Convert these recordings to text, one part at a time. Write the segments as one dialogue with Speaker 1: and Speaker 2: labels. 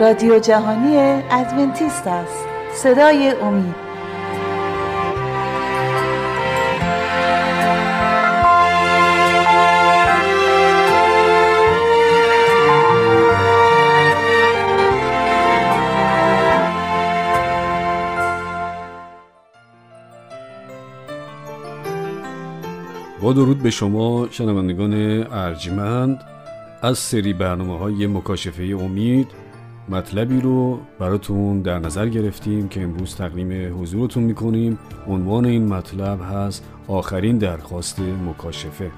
Speaker 1: رادیو جهانی ادونتیست است. صدای امید.
Speaker 2: با درود به شما شنوندگان ارجمند. از سری برنامه های مکاشفه امید مطلبی رو براتون در نظر گرفتیم که امروز تقدیم حضورتون می‌کنیم. عنوان این مطلب هست آخرین درخواست مکاشفه.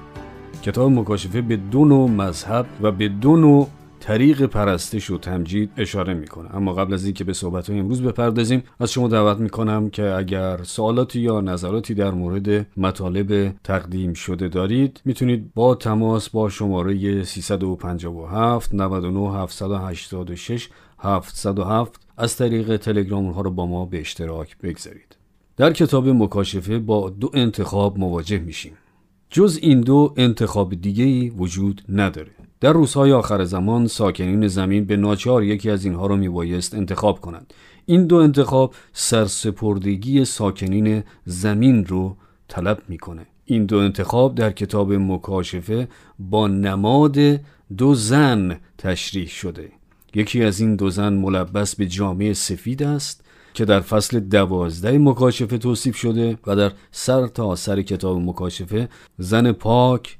Speaker 2: کتاب مکاشفه به دو نوع مذهب و به دو نوع طریق پرستش و تمجید اشاره می‌کنه. اما قبل از اینکه به صحبت های امروز بپردازیم از شما دعوت می‌کنم که اگر سوالاتی یا نظراتی در مورد مطالب تقدیم شده دارید می‌تونید با تماس با شماره 357 99 786 707 از طریق تلگرام اونها رو با ما به اشتراک بگذارید. در کتاب مکاشفه با دو انتخاب مواجه میشیم. جز این دو انتخاب دیگه وجود نداره. در روزهای آخر زمان ساکنین زمین به ناچار یکی از اینها را میبایست انتخاب کنند این دو انتخاب سرسپردگی ساکنین زمین رو طلب می‌کنه. این دو انتخاب در کتاب مکاشفه با نماد دو زن تشریح شده. یکی از این دو زن ملبس به جامعه سفید است که در فصل دوازده مکاشفه توصیف شده و در سر تا سر کتاب مکاشفه زن پاک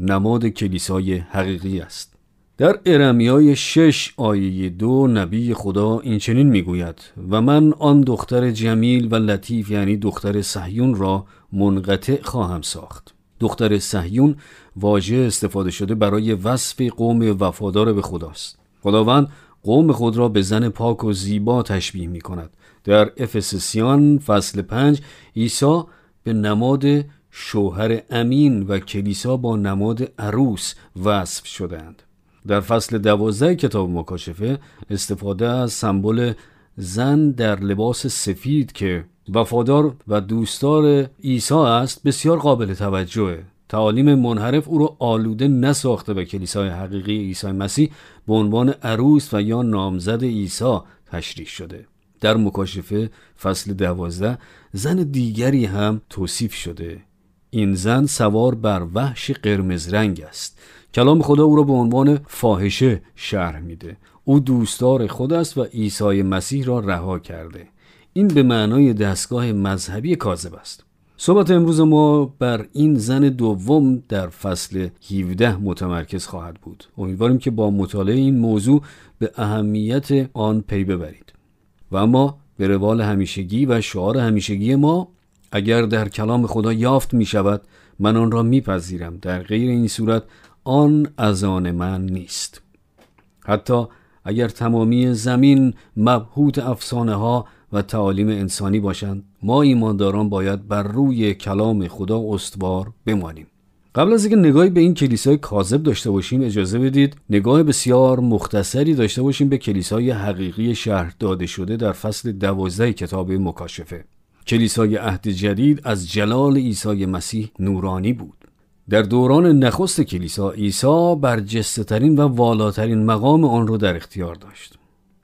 Speaker 2: نماد کلیسای حقیقی است. در ارمیای شش آیه دو نبی خدا این چنین می‌گوید و من آن دختر جمیل و لطیف یعنی دختر صهیون را منقطع خواهم ساخت. دختر صهیون واژه استفاده شده برای وصف قوم وفادار به خداست خداوند قوم خود را به زن پاک و زیبا تشبیه می کند در افسسیان فصل پنج عیسی به نماد شوهر امین و کلیسا با نماد عروس وصف شدند. در فصل دوازده کتاب مکاشفه استفاده از سمبل زن در لباس سفید که وفادار و دوستدار عیسی است بسیار قابل توجهه. تعالیم منحرف او را آلوده نساخته و کلیسای حقیقی عیسی مسیح به عنوان عروس و یا نامزد عیسی تشریح شده. در مکاشفه فصل دوازده زن دیگری هم توصیف شده. این زن سوار بر وحش قرمز رنگ است. کلام خدا او را به عنوان فاحشه شرح میده. او دوستدار خود است و عیسی مسیح را رها کرده. این به معنای دستگاه مذهبی کاذب است. صحبت امروز ما بر این زن دوم در فصل 17 متمرکز خواهد بود. امیدواریم که با مطالعه این موضوع به اهمیت آن پی ببرید. و اما به روال همیشگی و شعار همیشگی ما اگر در کلام خدا یافت می شود من آن را میپذیرم. در غیر این صورت آن از آن من نیست. حتی اگر تمامی زمین مبهوت افسانه ها و تعالیم انسانی باشند ما ایمانداران باید بر روی کلام خدا استوار بمانیم. قبل از اینکه نگاهی به این کلیسای کاذب داشته باشیم اجازه بدید نگاه بسیار مختصری داشته باشیم به کلیسای حقیقی شهر داده شده در فصل دوازده کتاب مکاشفه. کلیسای عهد جدید از جلال عیسی مسیح نورانی بود. در دوران نخست کلیسا عیسی برجسته ترین و والاترین مقام آن را در اختیار داشت.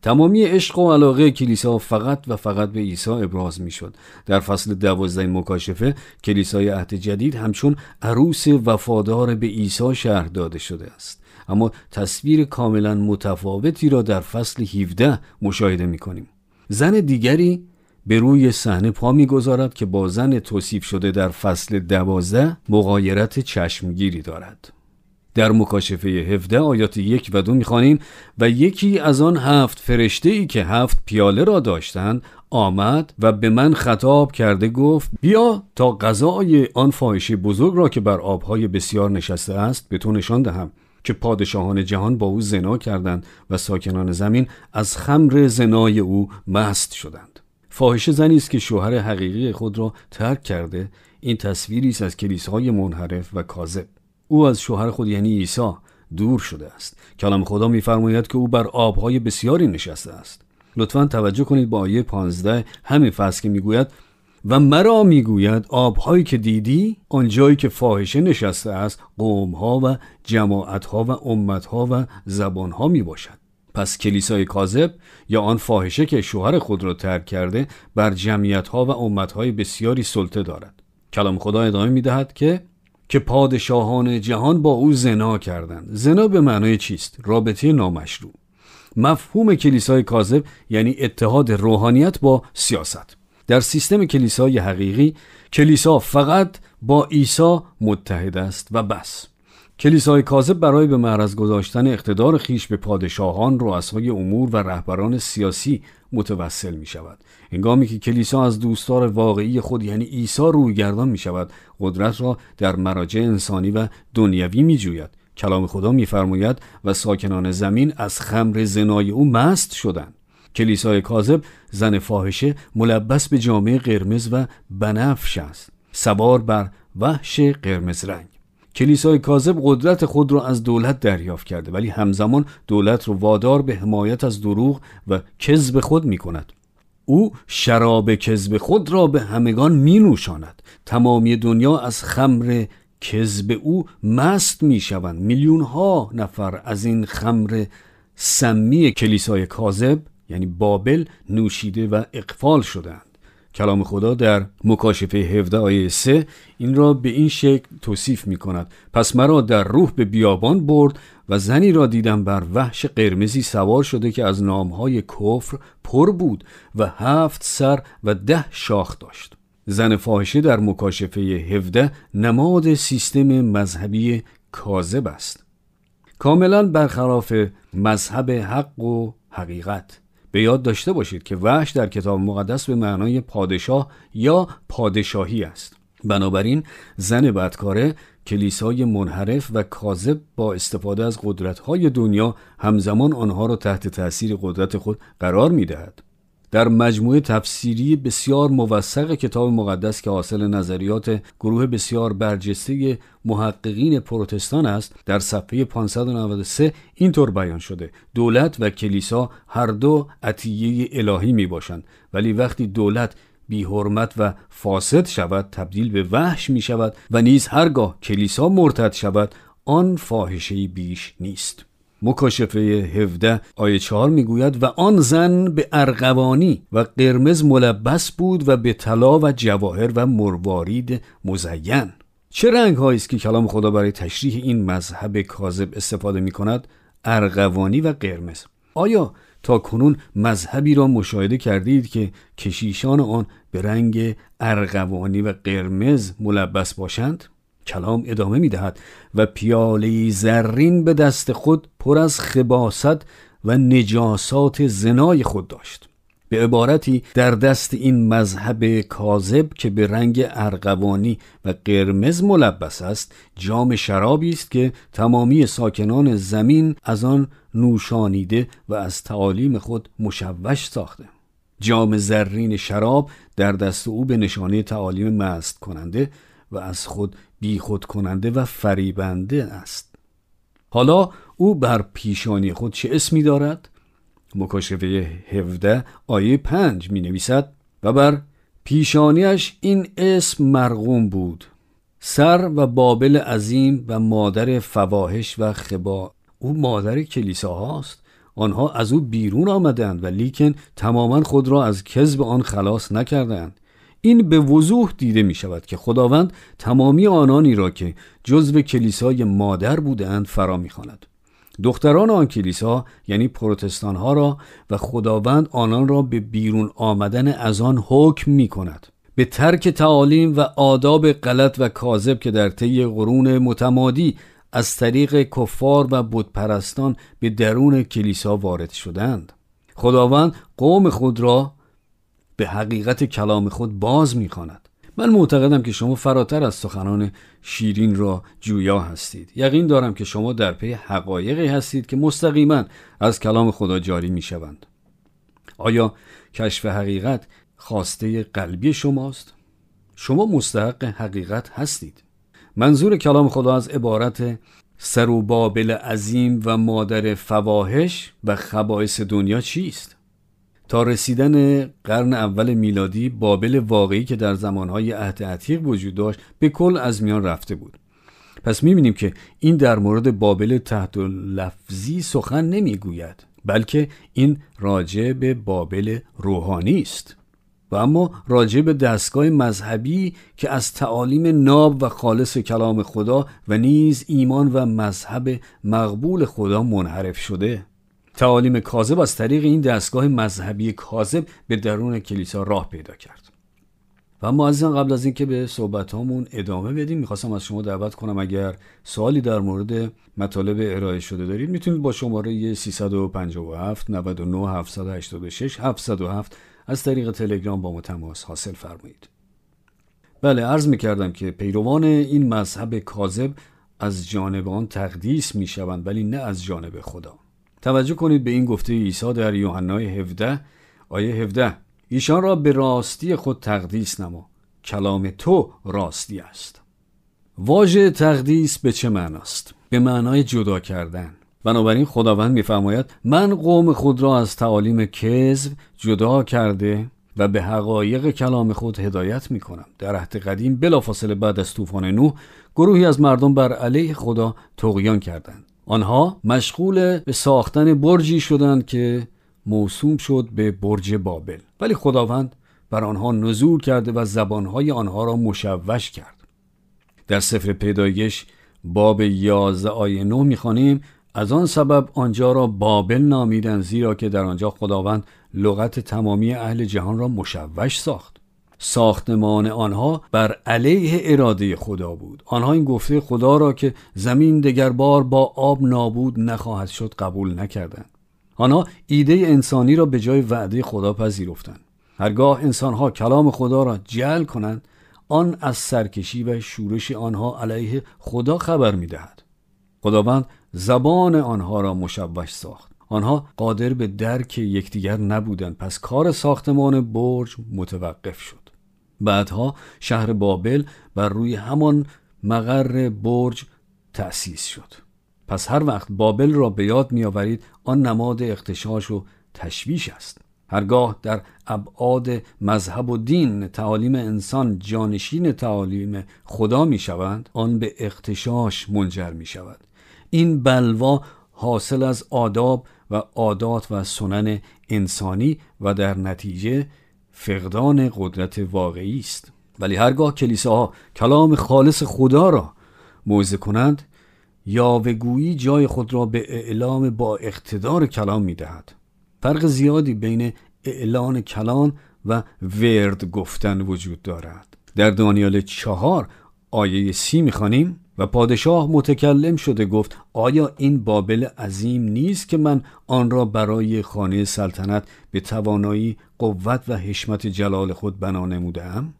Speaker 2: تمامی عشق و علاقه کلیسا فقط و فقط به عیسی ابراز می شد. در فصل دوازده مکاشفه کلیسای عهد جدید همچون عروس وفادار به عیسی شهر داده شده است. اما تصویر کاملا متفاوتی را در فصل 17 مشاهده می کنیم زن دیگری به روی صحنه پا می‌گذارد که با زن توصیف شده در فصل دوازده مقایرت چشمگیری دارد. در مکاشفه 17 آیات یک و دو می‌خوانیم و یکی از آن هفت فرشته ای که هفت پیاله را داشتند آمد و به من خطاب کرده گفت بیا تا غذای آن فاحشه بزرگ را که بر آبهای بسیار نشسته است به تو نشان دهم که پادشاهان جهان با او زنا کردند و ساکنان زمین از خمر زنای او مست شدند. فاحشه زنی است که شوهر حقیقی خود را ترک کرده این تصویری است از کلیساهای منحرف و کاذب. او از شوهر خود یعنی عیسی دور شده است. کلام خدا میفرماید که او بر آبهای بسیاری نشسته است. لطفا توجه کنید با آیه 15 همین فصل که می‌گوید و مرا می‌گوید آبهایی که دیدی آنجایی که فاحشه نشسته است قومها و جماعتها و امتها و زبانها می باشد پس کلیسای کاذب یا آن فاحشه که شوهر خود را ترک کرده بر جمعیت ها و امت های بسیاری سلطه دارد. کلام خدا ادامه می دهد که که پادشاهان جهان با او زنا کردند. زنا به معنای چیست؟ رابطه نامشروع. مفهوم کلیسای کاذب یعنی اتحاد روحانیت با سیاست. در سیستم کلیسای حقیقی کلیسا فقط با عیسی متحد است و بس. کلیسای کاذب برای به معرض گذاشتن اقتدار خیش به پادشاهان، رؤسای امور و رهبران سیاسی متوسل می شود. هنگامی که کلیسا از دوستدار واقعی خود یعنی عیسی رویگردان می شود، قدرت را در مراجع انسانی و دنیوی می جوید. کلام خدا میفرماید و ساکنان زمین از خمر زنای او مست شدند. کلیسای کاذب زن فاحشه ملبس به جامعه قرمز و بنفش است. سوار بر وحش قرمز رنگ. کلیسای کاذب قدرت خود را از دولت دریافت کرده ولی همزمان دولت را وادار به حمایت از دروغ و کذب خود می کند. او شراب کذب خود را به همگان می نوشاند. تمامی دنیا از خمر کذب او مست می شوند. میلیون ها نفر از این خمر سمی کلیسای کاذب یعنی بابل نوشیده و اقفال شدند. کلام خدا در مکاشفه 17 آیه 3 این را به این شکل توصیف می کند. پس مرا در روح به بیابان برد و زنی را دیدم بر وحش قرمزی سوار شده که از نامهای کفر پر بود و هفت سر و ده شاخ داشت. زن فاحشه در مکاشفه 17 نماد سیستم مذهبی کاذب است. کاملا برخلاف مذهب حق و حقیقت. به یاد داشته باشید که وحش در کتاب مقدس به معنای پادشاه یا پادشاهی است بنابراین زن بدکاره کلیسای منحرف و کاذب با استفاده از قدرت‌های دنیا همزمان آنها را تحت تأثیر قدرت خود قرار می‌دهد. در مجموعه تفسیری بسیار موثق کتاب مقدس که حاصل نظریات گروه بسیار برجسته محققین پروتستان است در صفحه 593 اینطور بیان شده. دولت و کلیسا هر دو عطیه الهی می باشند ولی وقتی دولت بی حرمت و فاسد شود تبدیل به وحش می شود و نیز هرگاه کلیسا مرتد شود آن فاحشه بیش نیست. مکاشفه 17 آیه 4 می‌گوید و آن زن به ارغوانی و قرمز ملبس بود و به طلا و جواهر و مروارید مزین چه رنگ است که کلام خدا برای تشریح این مذهب کاذب استفاده می کند؟ ارغوانی و قرمز آیا تا کنون مذهبی را مشاهده کردید که کشیشان آن به رنگ ارغوانی و قرمز ملبس باشند؟ کلام ادامه می دهد و پیاله زرین به دست خود پر از خباست و نجاسات زنای خود داشت. به عبارتی در دست این مذهب کاذب که به رنگ ارغوانی و قرمز ملبس است جام شرابی است که تمامی ساکنان زمین از آن نوشانیده و از تعالیم خود مشوش ساخته. جام زرین شراب در دست او به نشانه تعالیم مست کننده و از خود بیخود کننده و فریبنده است. حالا او بر پیشانی خود چه اسمی دارد؟ مکاشفه 17 آیه 5 می نویسد و بر پیشانیش این اسم مرغوم بود. سر و بابل عظیم و مادر فواهش و خبا. او مادر کلیسا هاست آنها از او بیرون آمدند و لیکن تماما خود را از کذب آن خلاص نکردند. این به وضوح دیده می شود که خداوند تمامی آنانی را که جزو کلیسای مادر بودند فرا می خاند. دختران آن کلیسا یعنی پروتستان ها را و خداوند آنان را به بیرون آمدن از آن حکم می کند. به ترک تعالیم و آداب غلط و کاذب که در طی قرون متمادی از طریق کفار و بتپرستان به درون کلیسا وارد شدند خداوند قوم خود را به حقیقت کلام خود باز می‌خواند من معتقدم که شما فراتر از سخنان شیرین را جویا هستید یقین دارم که شما در پی حقایقی هستید که مستقیما از کلام خدا جاری می شوند آیا کشف حقیقت خواسته قلبی شماست؟ شما مستحق حقیقت هستید منظور کلام خدا از عبارت سر و بابل عظیم و مادر فواهش و خبایس دنیا چیست؟ تا رسیدن قرن اول میلادی بابل واقعی که در زمانهای عهد عتیق وجود داشت به کل از میان رفته بود. پس می‌بینیم که این در مورد بابل تحت لفظی سخن نمی‌گوید بلکه این راجع به بابل روحانی است. و اما راجع به دستگاه مذهبی که از تعالیم ناب و خالص کلام خدا و نیز ایمان و مذهب مقبول خدا منحرف شده. تعالیم کاذب از طریق این دستگاه مذهبی کاذب به درون کلیسا راه پیدا کرد. و اما عزیزان قبل از اینکه به صحبت هامون ادامه بدیم می‌خواستم از شما دعوت کنم اگر سوالی در مورد مطالب ارائه شده دارید می‌تونید با شماره 357 99 786 707 از طریق تلگرام با ما تماس حاصل فرمایید. بله عرض می‌کردم که پیروان این مذهب کاذب از جانب آن تقدیس می‌شوند ولی نه از جانب خدا. توجه کنید به این گفته عیسی در یوحنای 17 آیه 17 ایشان را به راستی خود تقدیس نما. کلام تو راستی است. واژه تقدیس به چه معناست؟ به معنای جدا کردن. بنابراین خداوند میفرماید من قوم خود را از تعالیم کذب جدا کرده و به حقایق کلام خود هدایت می کنم در عهد قدیم بلافاصله بعد از طوفان نوح گروهی از مردم بر علیه خدا تقیان کردند. آنها مشغول به ساختن برجی شدند که موسوم شد به برج بابل. ولی خداوند بر آنها نزول کرده و زبانهای آنها را مشوش کرد. در سفر پیدایش باب 11 آیه 9 می‌خوانیم از آن سبب آنجا را بابل نامیدند زیرا که در آنجا خداوند لغت تمامی اهل جهان را مشوش ساخت. ساختمان آنها بر علیه اراده خدا بود. آنها این گفته خدا را که زمین دگر بار با آب نابود نخواهد شد قبول نکردند. آنها ایده انسانی را به جای وعده خدا پذیرفتند. هرگاه انسانها کلام خدا را جل کنند آن از سرکشی و شورش آنها علیه خدا خبر می‌دهد. خداوند زبان آنها را مشوش ساخت. آنها قادر به درک یکدیگر نبودند پس کار ساختمان برج متوقف شد. بعدها شهر بابل بر روی همان مقر برج تأسیس شد. پس هر وقت بابل را به یاد میآورید آن نماد اختشاش و تشویش است. هرگاه در ابعاد مذهب و دین تعالیم انسان جانشین تعالیم خدا می شوند آن به اختشاش منجر می شود این بلوا حاصل از آداب و عادات و سنن انسانی و در نتیجه فقدان قدرت واقعی است ولی هرگاه کلیساها کلام خالص خدا را موعظه کنند یاوهگویی جای خود را به اعلام با اقتدار کلام می دهد. فرق زیادی بین اعلان کلام و ورد گفتن وجود دارد در دانیال چهار آیه سی می‌خوانیم و پادشاه متکلم شده گفت آیا این بابل عظیم نیست که من آن را برای خانه سلطنت به توانایی قوت و حشمت جلال خود بنا نمودم؟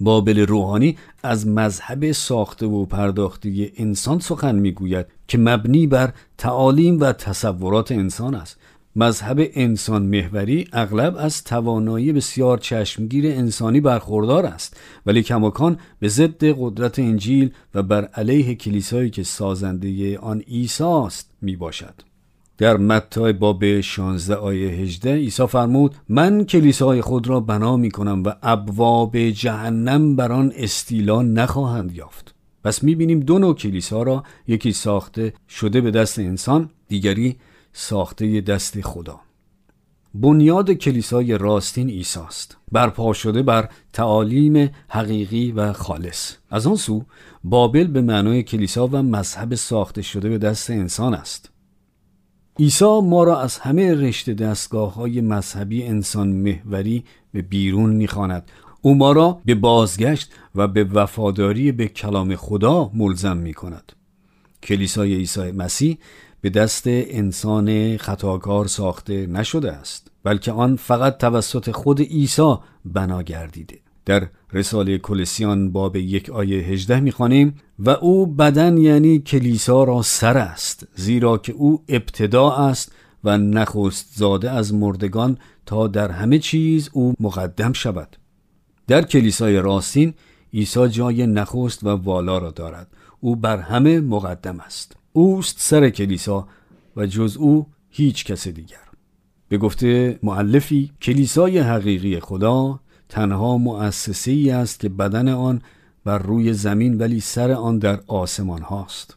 Speaker 2: بابل روحانی از مذهب ساخته و پرداختی انسان سخن می‌گوید که مبنی بر تعالیم و تصورات انسان است مذهب انسان محوری اغلب از توانایی بسیار چشمگیر انسانی برخوردار است ولی کماکان به ضد قدرت انجیل و بر علیه کلیسایی که سازنده آن عیسی است می باشد. در متی باب 16 آیه 18 عیسی فرمود من کلیسای خود را بنا می کنم و ابواب جهنم بر آن استیلا نخواهند یافت. پس می بینیم دو نوع کلیسا را یکی ساخته شده به دست انسان دیگری ساخته دست خدا. بنیاد کلیسای راستین عیسی است برپا شده بر تعالیم حقیقی و خالص. از آن سو بابل به معنای کلیسا و مذهب ساخته شده به دست انسان است. عیسی ما را از همه رشته دستگاه های مذهبی انسان محوری به بیرون می‌خواند. او ما را به بازگشت و به وفاداری به کلام خدا ملزم می کند کلیسای عیسی مسیح به دست انسان خطاکار ساخته نشده است بلکه آن فقط توسط خود عیسی بنا گردیده. در رساله کلسیان باب یک آیه 18 می‌خوانیم و او بدن یعنی کلیسا را سر است زیرا که او ابتدا است و نخست زاده از مردگان تا در همه چیز او مقدم شود. در کلیسای راستین عیسی جای نخست و والا را دارد. او بر همه مقدم است. اوست سر کلیسا و جز او هیچ کس دیگر. به گفته معلفی کلیسای حقیقی خدا تنها مؤسسه ای است که بدن آن بر روی زمین ولی سر آن در آسمان هاست.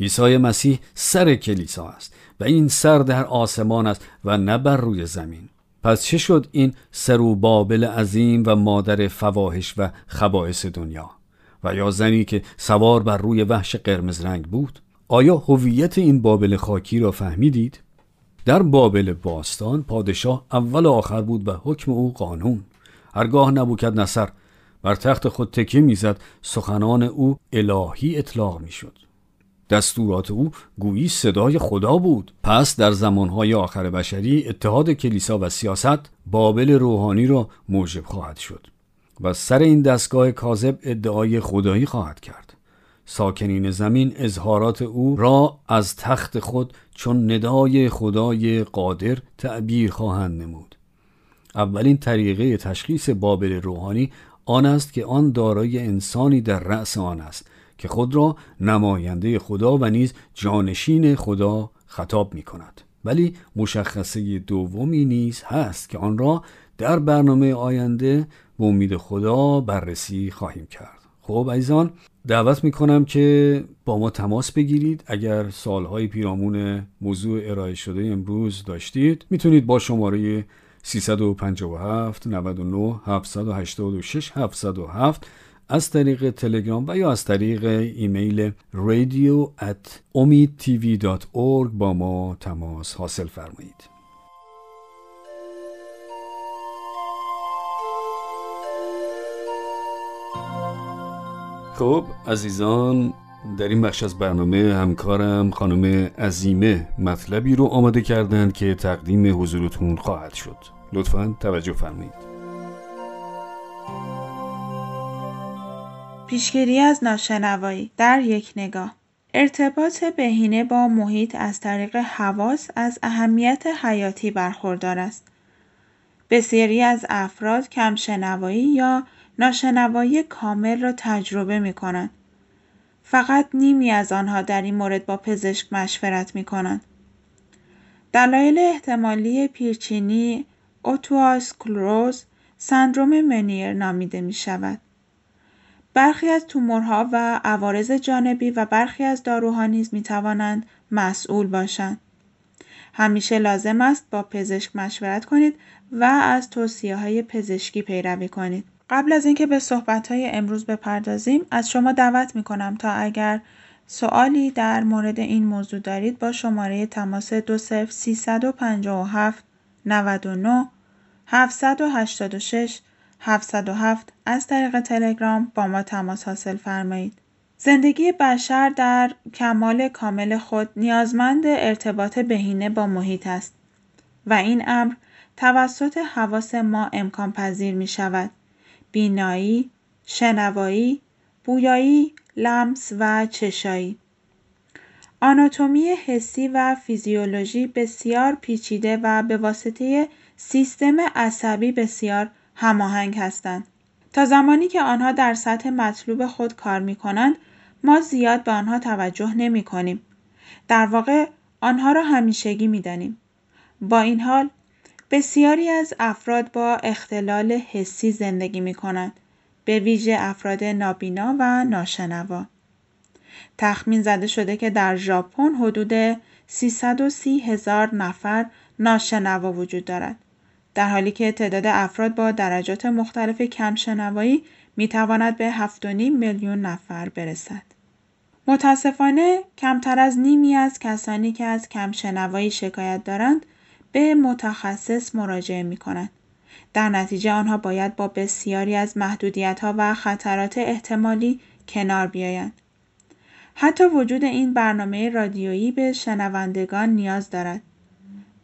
Speaker 2: عیسی مسیح سر کلیسا است و این سر در آسمان است و نه بر روی زمین. پس چه شد این سرو بابل عظیم و مادر فواهش و خبائس دنیا؟ و یا زنی که سوار بر روی وحش قرمز رنگ بود؟ آیا هویت این بابل خاکی را فهمیدید؟ در بابل باستان پادشاه اول و آخر بود و حکم او قانون. هرگاه نبوکد نصر. بر تخت خود تکیه می‌زد سخنان او الهی اطلاق می‌شد. دستورات او گویی صدای خدا بود. پس در زمانهای آخر بشری اتحاد کلیسا و سیاست بابل روحانی را موجب خواهد شد و سر این دستگاه کاذب ادعای خدایی خواهد کرد. ساکنین زمین اظهارات او را از تخت خود چون ندای خدای قادر تعبیر خواهند نمود. اولین طریقه تشخیص بابل روحانی آن است که آن دارای انسانی در رأس آن است که خود را نماینده خدا و نیز جانشین خدا خطاب می کند. ولی مشخصه دومی نیز هست که آن را در برنامه آینده به امید خدا بررسی خواهیم کرد. خب عزیزان دعوت می‌کنم که با ما تماس بگیرید. اگر سالهای پیرامون موضوع ارائه شده امروز داشتید می‌تونید با شماره 357 99 786 707 از طریق تلگرام و یا از طریق ایمیل radio at با ما تماس حاصل فرمایید. خب عزیزان در این بخش از برنامه همکارم خانم عزیمه مطلبی رو آماده کردند که تقدیم حضورتون خواهد شد لطفا توجه فرمایید
Speaker 3: پیشگیری از ناشنوایی در یک نگاه ارتباط بهینه با محیط از طریق حواس از اهمیت حیاتی برخوردار است. بسیاری از افراد کمشنوایی یا ناشنوایی کامل را تجربه می کنند. فقط نیمی از آنها در این مورد با پزشک مشورت می کنند. دلایل احتمالی پیرچینی اوتواسکلروز سندروم منیر نامیده می شود. برخی از تومورها و عوارض جانبی و برخی از داروها نیز می توانند مسئول باشند. همیشه لازم است با پزشک مشورت کنید و از توصیه های پزشکی پیروی کنید. قبل از اینکه به صحبت های امروز بپردازیم از شما دعوت می کنم تا اگر سوالی در مورد این موضوع دارید با شماره تماس 20357 99 786 707 از طریق تلگرام با ما تماس حاصل فرمایید. زندگی بشر در کمال کامل خود نیازمند ارتباط بهینه با محیط است و این امر توسط حواس ما امکان پذیر می شود. بینایی، شنوایی، بویایی، لمس و چشایی. آناتومی حسی و فیزیولوژی بسیار پیچیده و به واسطه سیستم عصبی بسیار هماهنگ هستند. تا زمانی که آنها در سطح مطلوب خود کار می کنند، ما زیاد به آنها توجه نمی کنیم. در واقع آنها را همیشگی می دانیم. با این حال بسیاری از افراد با اختلال حسی زندگی می کنند. به ویژه افراد نابینا و ناشنوا. تخمین زده شده که در ژاپن حدود 330 هزار نفر ناشنوا وجود دارد. در حالی که تعداد افراد با درجات مختلف کمشنوایی می تواند به 7.5 میلیون نفر برسد. متاسفانه کمتر از نیمی از کسانی که از کمشنوایی شکایت دارند به متخصص مراجعه می کنند. در نتیجه آنها باید با بسیاری از محدودیت ها و خطرات احتمالی کنار بیایند. حتی وجود این برنامه رادیویی به شنوندگان نیاز دارد.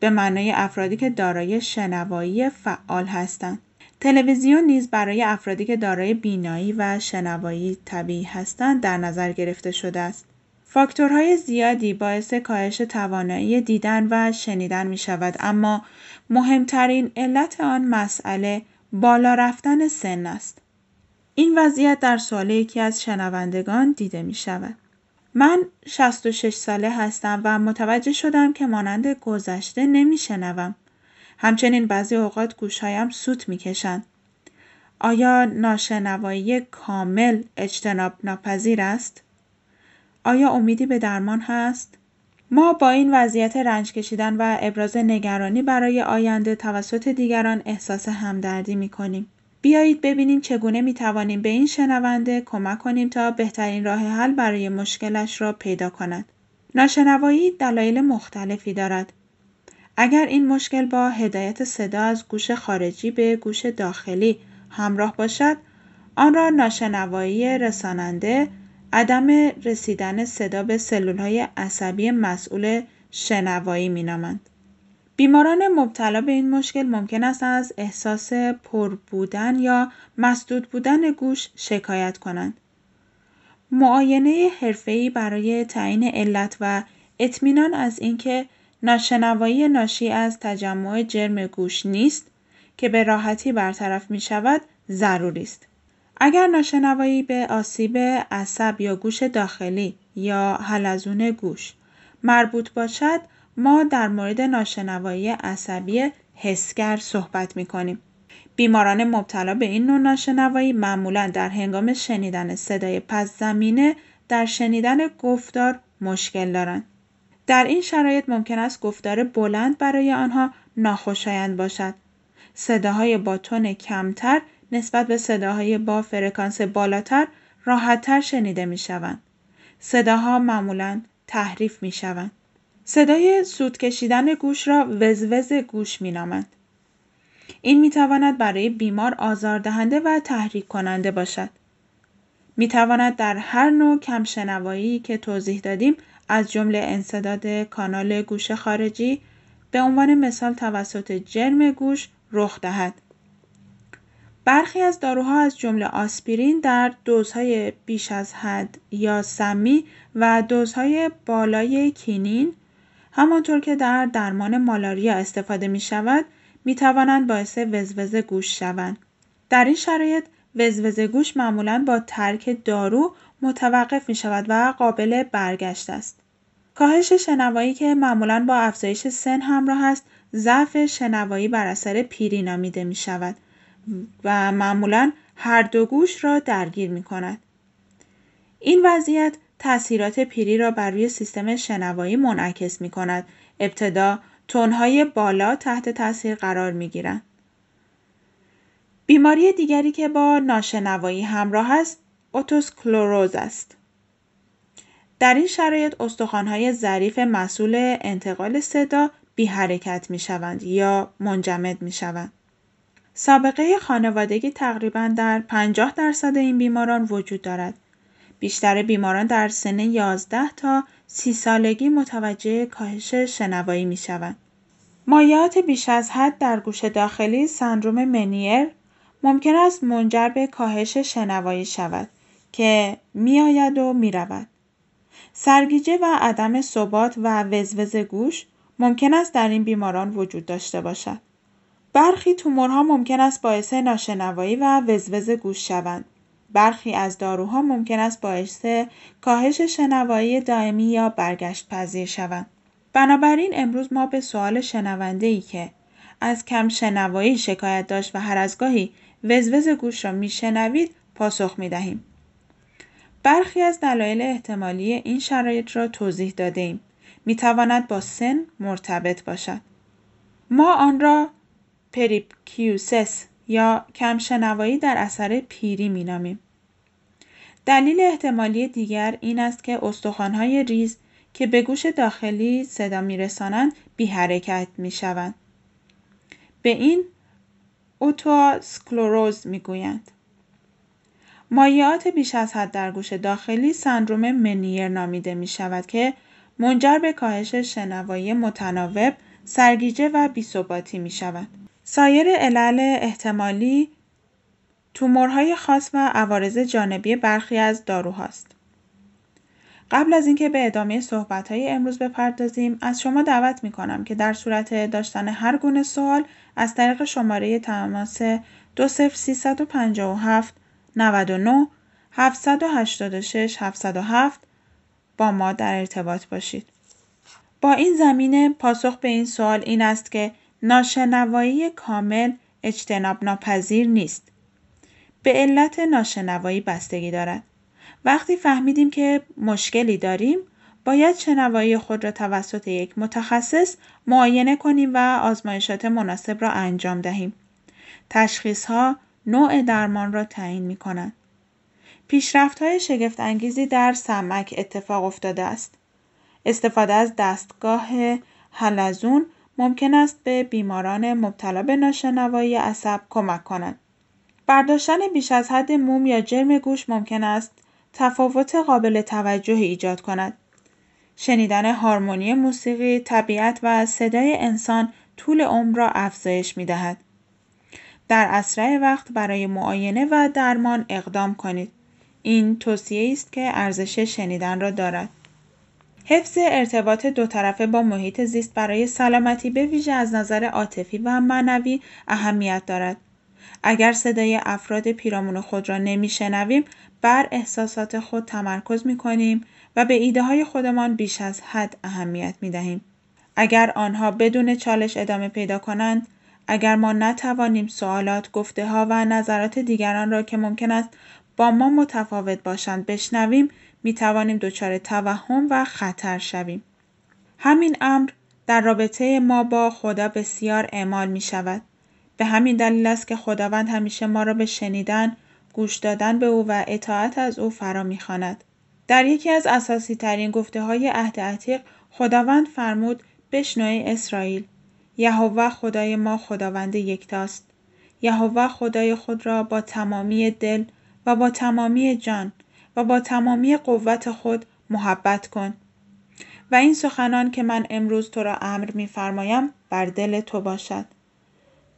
Speaker 3: به معنای افرادی که دارای شنوایی فعال هستند. تلویزیون نیز برای افرادی که دارای بینایی و شنوایی طبیعی هستند در نظر گرفته شده است. فاکتورهای زیادی باعث کاهش توانایی دیدن و شنیدن می شود اما مهمترین علت آن مسئله بالا رفتن سن است. این وضعیت در سوال یکی از شنوندگان دیده می شود. من 66 ساله هستم و متوجه شدم که مانند گذشته نمیشنوم. همچنین بعضی اوقات گوشهایم سوت می‌کشند. آیا ناشنوایی کامل اجتناب ناپذیر است؟ آیا امیدی به درمان هست؟ ما با این وضعیت رنج کشیدن و ابراز نگرانی برای آینده توسط دیگران احساس همدردی می کنیم. بیایید ببینیم چگونه می توانیم به این شنونده کمک کنیم تا بهترین راه حل برای مشکلش را پیدا کند. ناشنوایی دلایل مختلفی دارد. اگر این مشکل با هدایت صدا از گوش خارجی به گوش داخلی همراه باشد، آن را ناشنوایی رساننده عدم رسیدن صدا به های عصبی مسئول شنوایی مینامند. بیماران مبتلا به این مشکل ممکن است از احساس پر بودن یا مسدود بودن گوش شکایت کنند. معاینه حرفه‌ای برای تعیین علت و اطمینان از اینکه ناشنوایی ناشی از تجمع جرم گوش نیست که به راحتی برطرف می شود ضروری است. اگر ناشنوایی به آسیب عصب یا گوش داخلی یا حلزون گوش مربوط باشد ما در مورد ناشنوایی عصبی حسگر صحبت می کنیم. بیماران مبتلا به این نوع ناشنوایی معمولا در هنگام شنیدن صدای پس زمینه در شنیدن گفتار مشکل دارند. در این شرایط ممکن است گفتار بلند برای آنها ناخوشایند باشد. صداهای با تون کمتر نسبت به صداهای با فرکانس بالاتر راحتتر شنیده می شوند. صداها معمولا تحریف می شوند. صدای سود کشیدن گوش را وزوز گوش می نامند. این می تواند برای بیمار آزاردهنده و تحریک کننده باشد. می تواند در هر نوع کمشنوایی که توضیح دادیم از جمله انصداد کانال گوش خارجی به عنوان مثال توسط جرم گوش رخ دهد. برخی از داروها از جمله آسپرین در دوزهای بیش از حد یا سمی و دوزهای بالای کینین همانطور که در درمان مالاریا استفاده می شود می توانند باعث وزوز گوش شوند. در این شرایط وزوز گوش معمولا با ترک دارو متوقف می شود و قابل برگشت است. کاهش شنوایی که معمولا با افزایش سن همراه است ضعف شنوایی بر اثر پیری نامیده می شود و معمولا هر دو گوش را درگیر می کند. این وضعیت تاثیرات پیری را بر روی سیستم شنوایی منعکس می کند. ابتدا تونهای بالا تحت تاثیر قرار می گیرند. بیماری دیگری که با ناشنوایی همراه است اوتوسکلوروز است. در این شرایط استخوانهای ظریف مسئول انتقال صدا بی حرکت می شوند یا منجمد می شوند. سابقه خانوادگی تقریبا در 50 درصد این بیماران وجود دارد. بیشتر بیماران در سن 11 تا 30 سالگی متوجه کاهش شنوایی می شوند. مایعات بیش از حد در گوش داخلی سندروم منیر ممکن است منجر به کاهش شنوایی شود که میآید و می رود. سرگیجه و عدم ثبات و وزوز گوش ممکن است در این بیماران وجود داشته باشد. برخی تومورها ممکن است باعث ناشنوایی و وزوز گوش شوند. برخی از داروها ممکن است باعث کاهش شنوایی دائمی یا برگشت پذیر شوند. بنابراین امروز ما به سوال شنونده ای که از کم شنوایی شکایت داشت و هر از گاهی وزوز گوش را میشنوید پاسخ می دهیم. برخی از دلایل احتمالی این شرایط را توضیح داده ایم. می تواند با سن مرتبط باشد. ما آن را presbycusis یا کمشنوایی در اثر پیری می نامیم. دلیل احتمالی دیگر این است که استخوانهای ریز که به گوش داخلی صدا می رسانند بی حرکت می شوند. به این اوتوسکلروز می گویند. مایعات بیش از حد در گوش داخلی سندروم منیر نامیده می شود که منجر به کاهش شنوایی متناوب، سرگیجه و بیثباتی می شود. سایر علل احتمالی تومورهای خاص و عوارض جانبی برخی از داروهاست. قبل از اینکه به ادامه صحبت‌های امروز بپردازیم از شما دعوت می کنم که در صورت داشتن هر گونه سوال از طریق شماره تماس 20357 99 786 707 با ما در ارتباط باشید. با این زمینه پاسخ به این سوال این است که ناشنوایی کامل اجتناب ناپذیر نیست. به علت ناشنوایی بستگی دارد. وقتی فهمیدیم که مشکلی داریم باید شنوایی خود را توسط یک متخصص معاینه کنیم و آزمایشات مناسب را انجام دهیم. تشخیص ها نوع درمان را تعیین می کنند. پیشرفت های شگفت انگیزی در سمک اتفاق افتاده است. استفاده از دستگاه حلزون ممکن است به بیماران مبتلا به ناشنوایی عصب کمک کند. برداشتن بیش از حد موم یا جرم گوش ممکن است تفاوت قابل توجهی ایجاد کند. شنیدن هارمونی موسیقی، طبیعت و صدای انسان طول عمر را افزایش می دهد. در اسرع وقت برای معاینه و درمان اقدام کنید. این توصیه است که ارزش شنیدن را دارد. حفظ ارتباط دو طرفه با محیط زیست برای سلامتی به ویژه از نظر عاطفی و معنوی اهمیت دارد. اگر صدای افراد پیرامون خود را نمیشنویم بر احساسات خود تمرکز می کنیم و به ایده های خودمان بیش از حد اهمیت می دهیم. اگر آنها بدون چالش ادامه پیدا کنند، اگر ما نتوانیم سوالات، گفته ها و نظرات دیگران را که ممکن است با ما متفاوت باشند بشنویم، می توانیم دچار توهم و خطر شویم. همین امر در رابطه ما با خدا بسیار اعمال می شود. به همین دلیل است که خداوند همیشه ما را به شنیدن، گوش دادن به او و اطاعت از او فرا می‌خواند. در یکی از اساسی ترین گفته های عهد عتیق خداوند فرمود بشنوی اسرائیل یهوه خدای ما خداوند یکتاست یهوه خدای خود را با تمامی دل و با تمامی جان و با تمامی قوت خود محبت کن و این سخنان که من امروز تو را امر میفرمایم بر دل تو باشد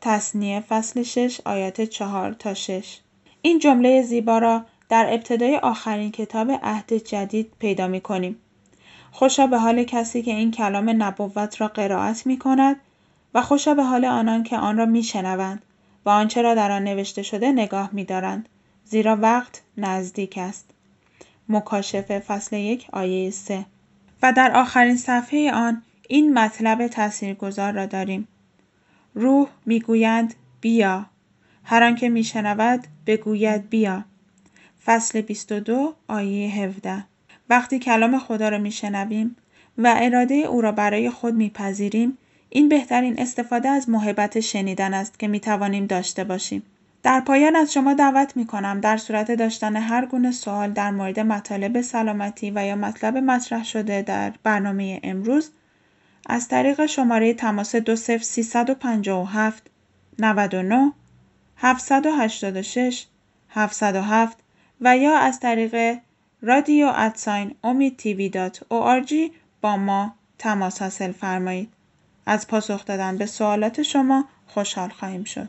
Speaker 3: تصنیه فصل 6 آیات 4 تا 6 این جمله زیبا را در ابتدای آخرین کتاب عهد جدید پیدا می کنیم. خوشا به حال کسی که این کلام نبوت را قرائت می کند و خوشا به حال آنان که آن را می شنوند و آنچه را در آن نوشته شده نگاه می دارند. زیرا وقت نزدیک است. مکاشفه فصل یک آیه 3 و در آخرین صفحه آن این مطلب تاثیرگذار را داریم. روح می‌گویند بیا. هر آنکه میشنود بگوید بیا. فصل 22 آیه 17 وقتی کلام خدا را میشنویم و اراده او را برای خود میپذیریم این بهترین استفاده از محبت شنیدن است که می‌توانیم داشته باشیم. در پایان از شما دعوت می کنم در صورت داشتن هر گونه سوال در مورد مطالب سلامتی و یا مطلب مطرح شده در برنامه امروز از طریق شماره تماس 20357 99 786 707 و یا از طریق رادیو ادساین امید با ما تماس حاصل فرمایید. از پاسخ دادن به سوالات شما خوشحال خواهیم شد.